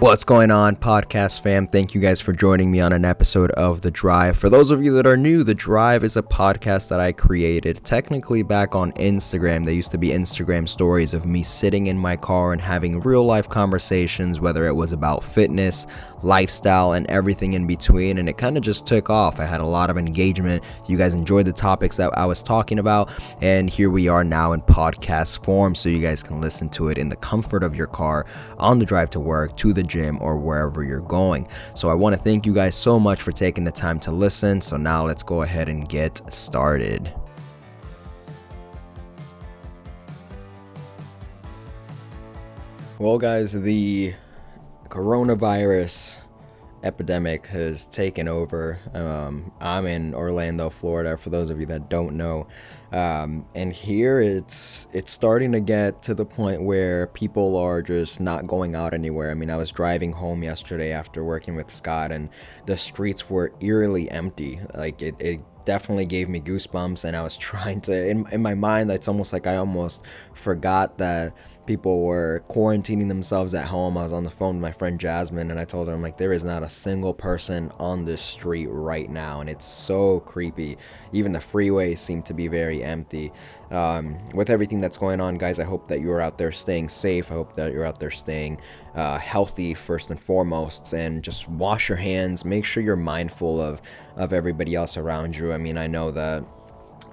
What's going on, podcast fam? Thank you guys for joining me on an episode of The Drive. For those of you that are new, The Drive is a podcast that I created technically back on Instagram. They used to be Instagram stories of me sitting in my car and having real life conversations, whether it was about fitness, lifestyle, and everything in between. And it kind of just took off. I had a lot of engagement. You guys enjoyed the topics that I was talking about. And here we are now in podcast form, so you guys can listen to it in the comfort of your car, on the drive to work, to the gym, or wherever you're going. So I want to thank you guys so much for taking the time to listen. So now let's go ahead and get started. Well, guys, the coronavirus epidemic has taken over. Um, I'm in Orlando, Florida. For those of you that don't know, um, and here it's it's starting to get to the point where people are just not going out anywhere. I mean, I was driving home yesterday after working with Scott, and the streets were eerily empty. Like it, it definitely gave me goosebumps and i was trying to in, in my mind it's almost like i almost forgot that people were quarantining themselves at home i was on the phone with my friend jasmine and i told her i'm like there is not a single person on this street right now and it's so creepy even the freeways seem to be very empty um, with everything that's going on guys i hope that you're out there staying safe. I hope that you're out there staying uh, healthy first and foremost and just wash your hands. Make sure you're mindful of of everybody else around you. I mean i know that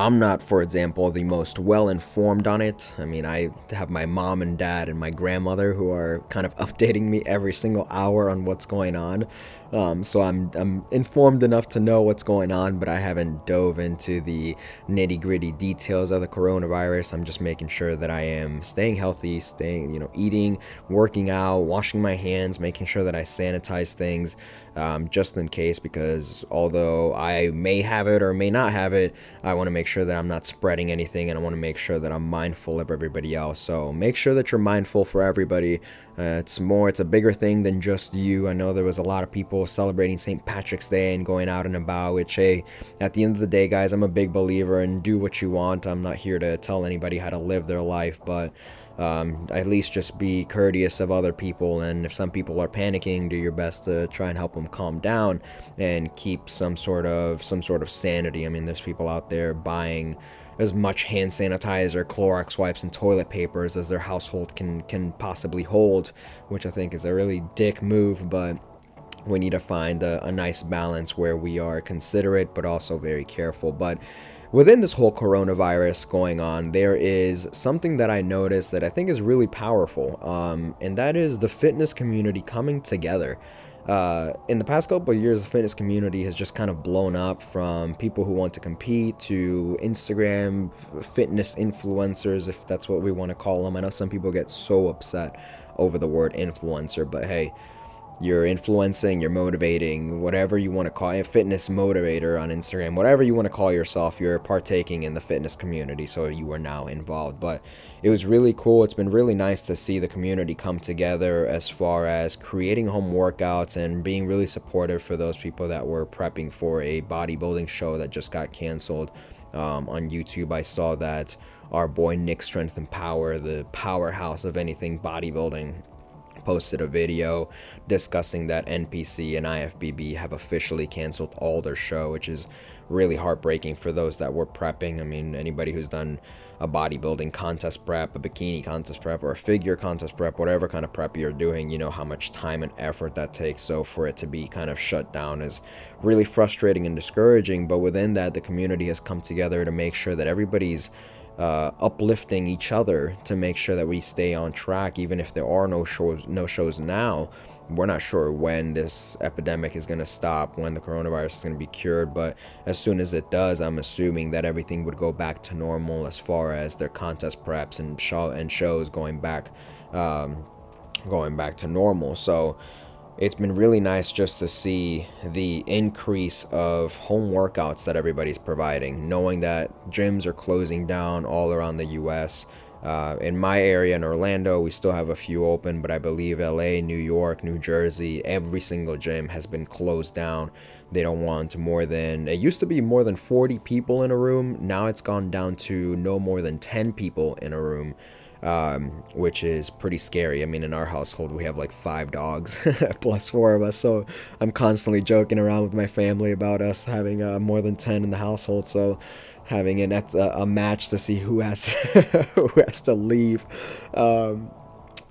I'm not, for example, the most well informed on it. I mean, I have my mom and dad and my grandmother who are kind of updating me every single hour on what's going on. Um, so I'm I'm informed enough to know what's going on, but I haven't dove into the nitty gritty details of the coronavirus. I'm just making sure that I am staying healthy, staying you know eating, working out, washing my hands, making sure that I sanitize things, um, just in case. Because although I may have it or may not have it, I want to make sure that I'm not spreading anything, and I want to make sure that I'm mindful of everybody else. So make sure that you're mindful for everybody. Uh, it's more, it's a bigger thing than just you. I know there was a lot of people celebrating St. Patrick's Day and going out and about, which, hey, at the end of the day, guys, I'm a big believer in do what you want. I'm not here to tell anybody how to live their life, but um, at least just be courteous of other people. And if some people are panicking, do your best to try and help them calm down and keep some sort of some sort of sanity. I mean, there's people out there buying as much hand sanitizer, Clorox wipes, and toilet papers as their household can can possibly hold, which I think is a really dick move, but we need to find a, a nice balance where we are considerate but also very careful. But within this whole coronavirus going on, there is something that I noticed that I think is really powerful, um, and that is the fitness community coming together uh, in the past couple of years, the fitness community has just kind of blown up from people who want to compete to Instagram fitness influencers, if that's what we want to call them. I know some people get so upset over the word influencer, but hey, you're influencing, you're motivating, whatever you want to call it, fitness motivator on Instagram, whatever you want to call yourself, you're partaking in the fitness community, so you are now involved. But it was really cool. It's been really nice to see the community come together as far as creating home workouts and being really supportive for those people that were prepping for a bodybuilding show that just got canceled. Um, on YouTube, I saw that our boy Nick Strength and Power, the powerhouse of anything bodybuilding, posted a video discussing that NPC and IFBB have officially canceled all their show, which is really heartbreaking for those that were prepping. I mean, anybody who's done a bodybuilding contest prep, a bikini contest prep, or a figure contest prep, whatever kind of prep you're doing, you know how much time and effort that takes. So for it to be kind of shut down is really frustrating and discouraging. But within that, the community has come together to make sure that everybody's uh, uplifting each other to make sure that we stay on track, even if there are no shows, no shows now. We're not sure when this epidemic is going to stop, when the coronavirus is going to be cured, but as soon as it does, I'm assuming that everything would go back to normal as far as their contest preps and show and shows going back, um, going back to normal. So it's been really nice just to see the increase of home workouts that everybody's providing, knowing that gyms are closing down all around the US. Uh, in my area in Orlando, we still have a few open, but I believe LA, New York, New Jersey, every single gym has been closed down. They don't want more than, it used to be more than 40 people in a room. Now it's gone down to no more than 10 people in a room. Um, which is pretty scary. I mean, in our household, we have like five dogs plus four of us, so I'm constantly joking around with my family about us having uh, more than 10 in the household. So having an, a, a match to see who has who has to leave. Um,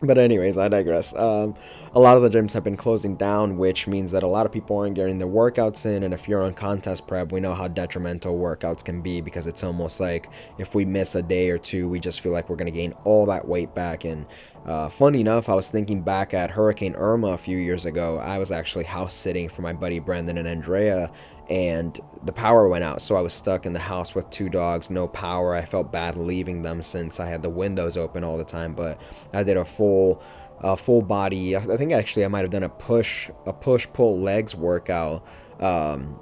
but anyways, I digress. Um, a lot of the gyms have been closing down, which means that a lot of people aren't getting their workouts in. And if you're on contest prep, we know how detrimental workouts can be because it's almost like if we miss a day or two, we just feel like we're going to gain all that weight back. And uh, funny enough, I was thinking back at Hurricane Irma a few years ago. I was actually house sitting for my buddy Brendan and Andrea, and the power went out. So I was stuck in the house with two dogs, no power. I felt bad leaving them since I had the windows open all the time, but I did a full a full body. I think actually I might have done a push a push pull legs workout um,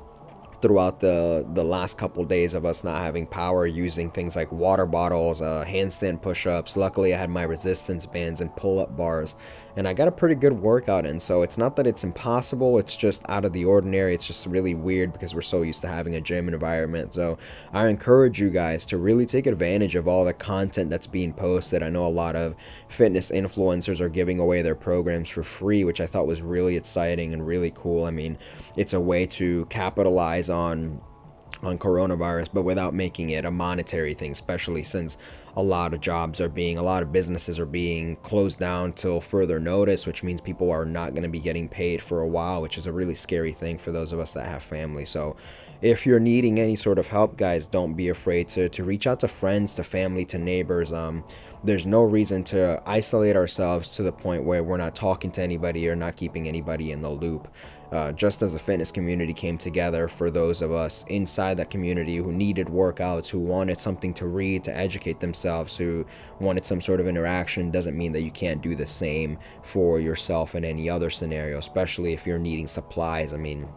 throughout the the last couple days of us not having power using things like water bottles uh, handstand push-ups. Luckily i had my resistance bands and pull-up bars and i got a pretty good workout in. So it's not that it's impossible it's just out of the ordinary. It's just really weird because we're so used to having a gym environment. So i encourage you guys to really take advantage of all the content that's being posted. I know a lot of fitness influencers are giving away their programs for free which i thought was really exciting and really cool. I mean it's a way to capitalize on on coronavirus but without making it a monetary thing especially since a lot of jobs are being a lot of businesses are being closed down till further notice which means people are not going to be getting paid for a while which is a really scary thing for those of us that have family. So if you're needing any sort of help guys don't be afraid to, to reach out to friends to family to neighbors. Um, there's no reason to isolate ourselves to the point where we're not talking to anybody or not keeping anybody in the loop uh, just as the fitness community came together for those of us inside that community who needed workouts, who wanted something to read to educate themselves, who wanted some sort of interaction, doesn't mean that you can't do the same for yourself in any other scenario, especially if you're needing supplies. I mean,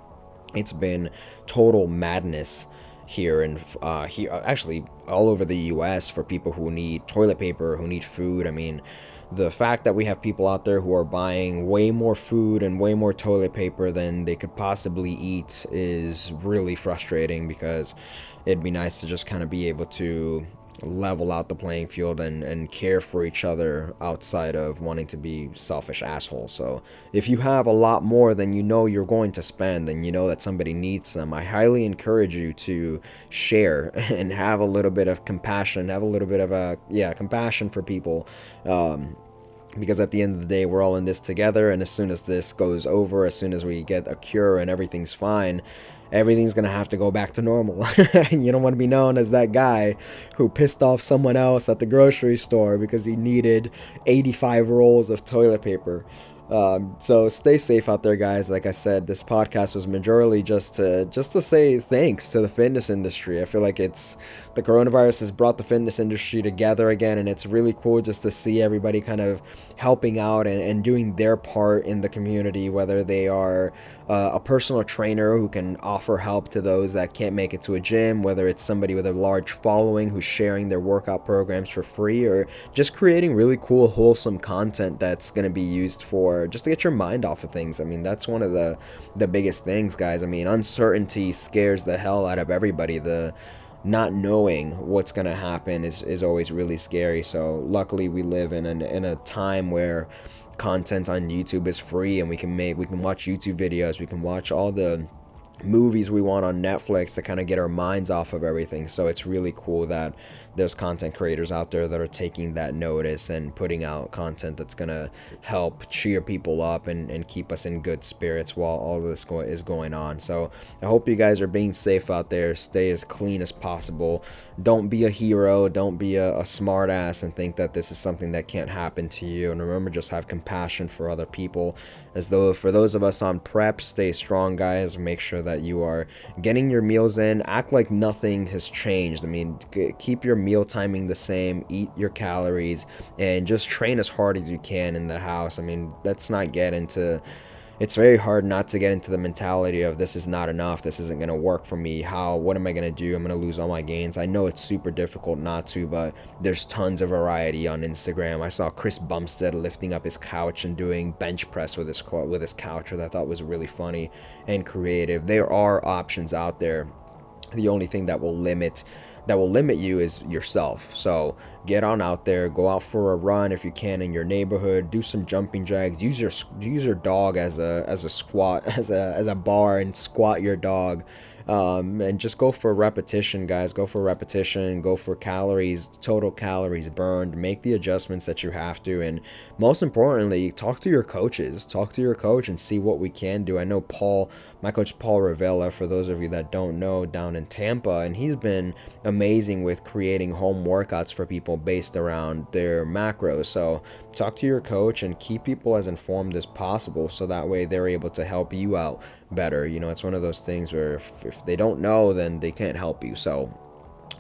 it's been total madness here and uh, here actually all over the U.S. for people who need toilet paper, who need food. I mean, the fact that we have people out there who are buying way more food and way more toilet paper than they could possibly eat is really frustrating because it'd be nice to just kind of be able to level out the playing field and, and care for each other outside of wanting to be selfish assholes. So if you have a lot more than you know you're going to spend and you know that somebody needs them, I highly encourage you to share and have a little bit of compassion, have a little bit of a yeah, compassion for people. Um, because at the end of the day we're all in this together and as soon as this goes over as soon as we get a cure and everything's fine everything's gonna have to go back to normal. and you don't want to be known as that guy who pissed off someone else at the grocery store because he needed 85 rolls of toilet paper. Um, so stay safe out there, guys. Like I said, this podcast was majorly just to just to say thanks to the fitness industry. I feel like it's the coronavirus has brought the fitness industry together again, and it's really cool just to see everybody kind of helping out and, and doing their part in the community, whether they are uh, a personal trainer who can offer help to those that can't make it to a gym, whether it's somebody with a large following who's sharing their workout programs for free, or just creating really cool, wholesome content that's going to be used for just to get your mind off of things. I mean, that's one of the the biggest things, guys. I mean, uncertainty scares the hell out of everybody. The not knowing what's going to happen is, is always really scary. So luckily we live in an, in a time where content on YouTube is free and we can make we can watch YouTube videos, we can watch all the movies we want on Netflix to kind of get our minds off of everything. So it's really cool that there's content creators out there that are taking that notice and putting out content that's going to help cheer people up and, and keep us in good spirits while all of this go- is going on. So I hope you guys are being safe out there. Stay as clean as possible. Don't be a hero. Don't be a, a smart ass and think that this is something that can't happen to you. And remember, just have compassion for other people. As though for those of us on prep, stay strong, guys. Make sure that you are getting your meals in. Act like nothing has changed. I mean, keep your meal timing the same, eat your calories, and just train as hard as you can in the house. I mean, let's not get into it's very hard not to get into the mentality of this is not enough. This isn't going to work for me. How what am i going to do? I'm going to lose all my gains. I know it's super difficult not to but there's tons of variety on instagram. I saw chris bumstead lifting up his couch and doing bench press with his with his couch which i thought was really funny and creative. There are options out there. The only thing that will limit that will limit you is yourself. So get on out there, go out for a run if you can in your neighborhood, do some jumping jacks, use your use your dog as a as a squat as a as a bar and squat your dog um, and just go for repetition, guys. Go for repetition. Go for calories, total calories burned. Make the adjustments that you have to, and most importantly, talk to your coaches. Talk to your coach and see what we can do. I know Paul, my coach Paul Rivella, for those of you that don't know, down in Tampa, and he's been amazing with creating home workouts for people based around their macros. So talk to your coach and keep people as informed as possible, so that way they're able to help you out better. You know, it's one of those things where if, if they don't know, then they can't help you. So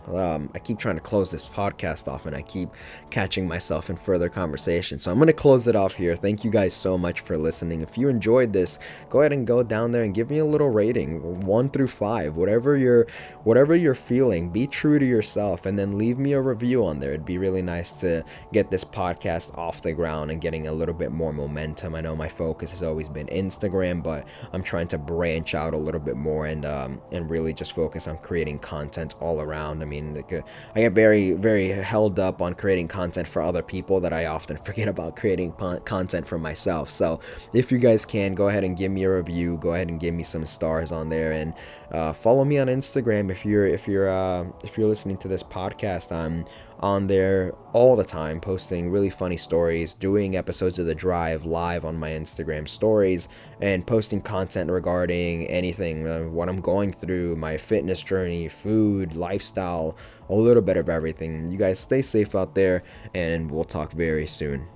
um, I keep trying to close this podcast off and I keep catching myself in further conversation. So I'm going to close it off here. Thank you guys so much for listening. If you enjoyed this, go ahead and go down there and give me a little rating, 1 through 5, whatever you're whatever you're feeling. Be true to yourself and then leave me a review on there. It'd be really nice to get this podcast off the ground and getting a little bit more momentum. I know my focus has always been Instagram, but I'm trying to branch out a little bit more and um, and really just focus on creating content all around. I mean, mean, like, uh, I get very, very held up on creating content for other people that I often forget about creating content for myself. So, if you guys can, go ahead and give me a review. Go ahead and give me some stars on there, and uh, follow me on Instagram if you're if you're uh, if you're listening to this podcast. I'm on there all the time, posting really funny stories, doing episodes of The Drive live on my Instagram stories, and posting content regarding anything, uh, what I'm going through, my fitness journey, food, lifestyle, a little bit of everything. You guys stay safe out there, and we'll talk very soon.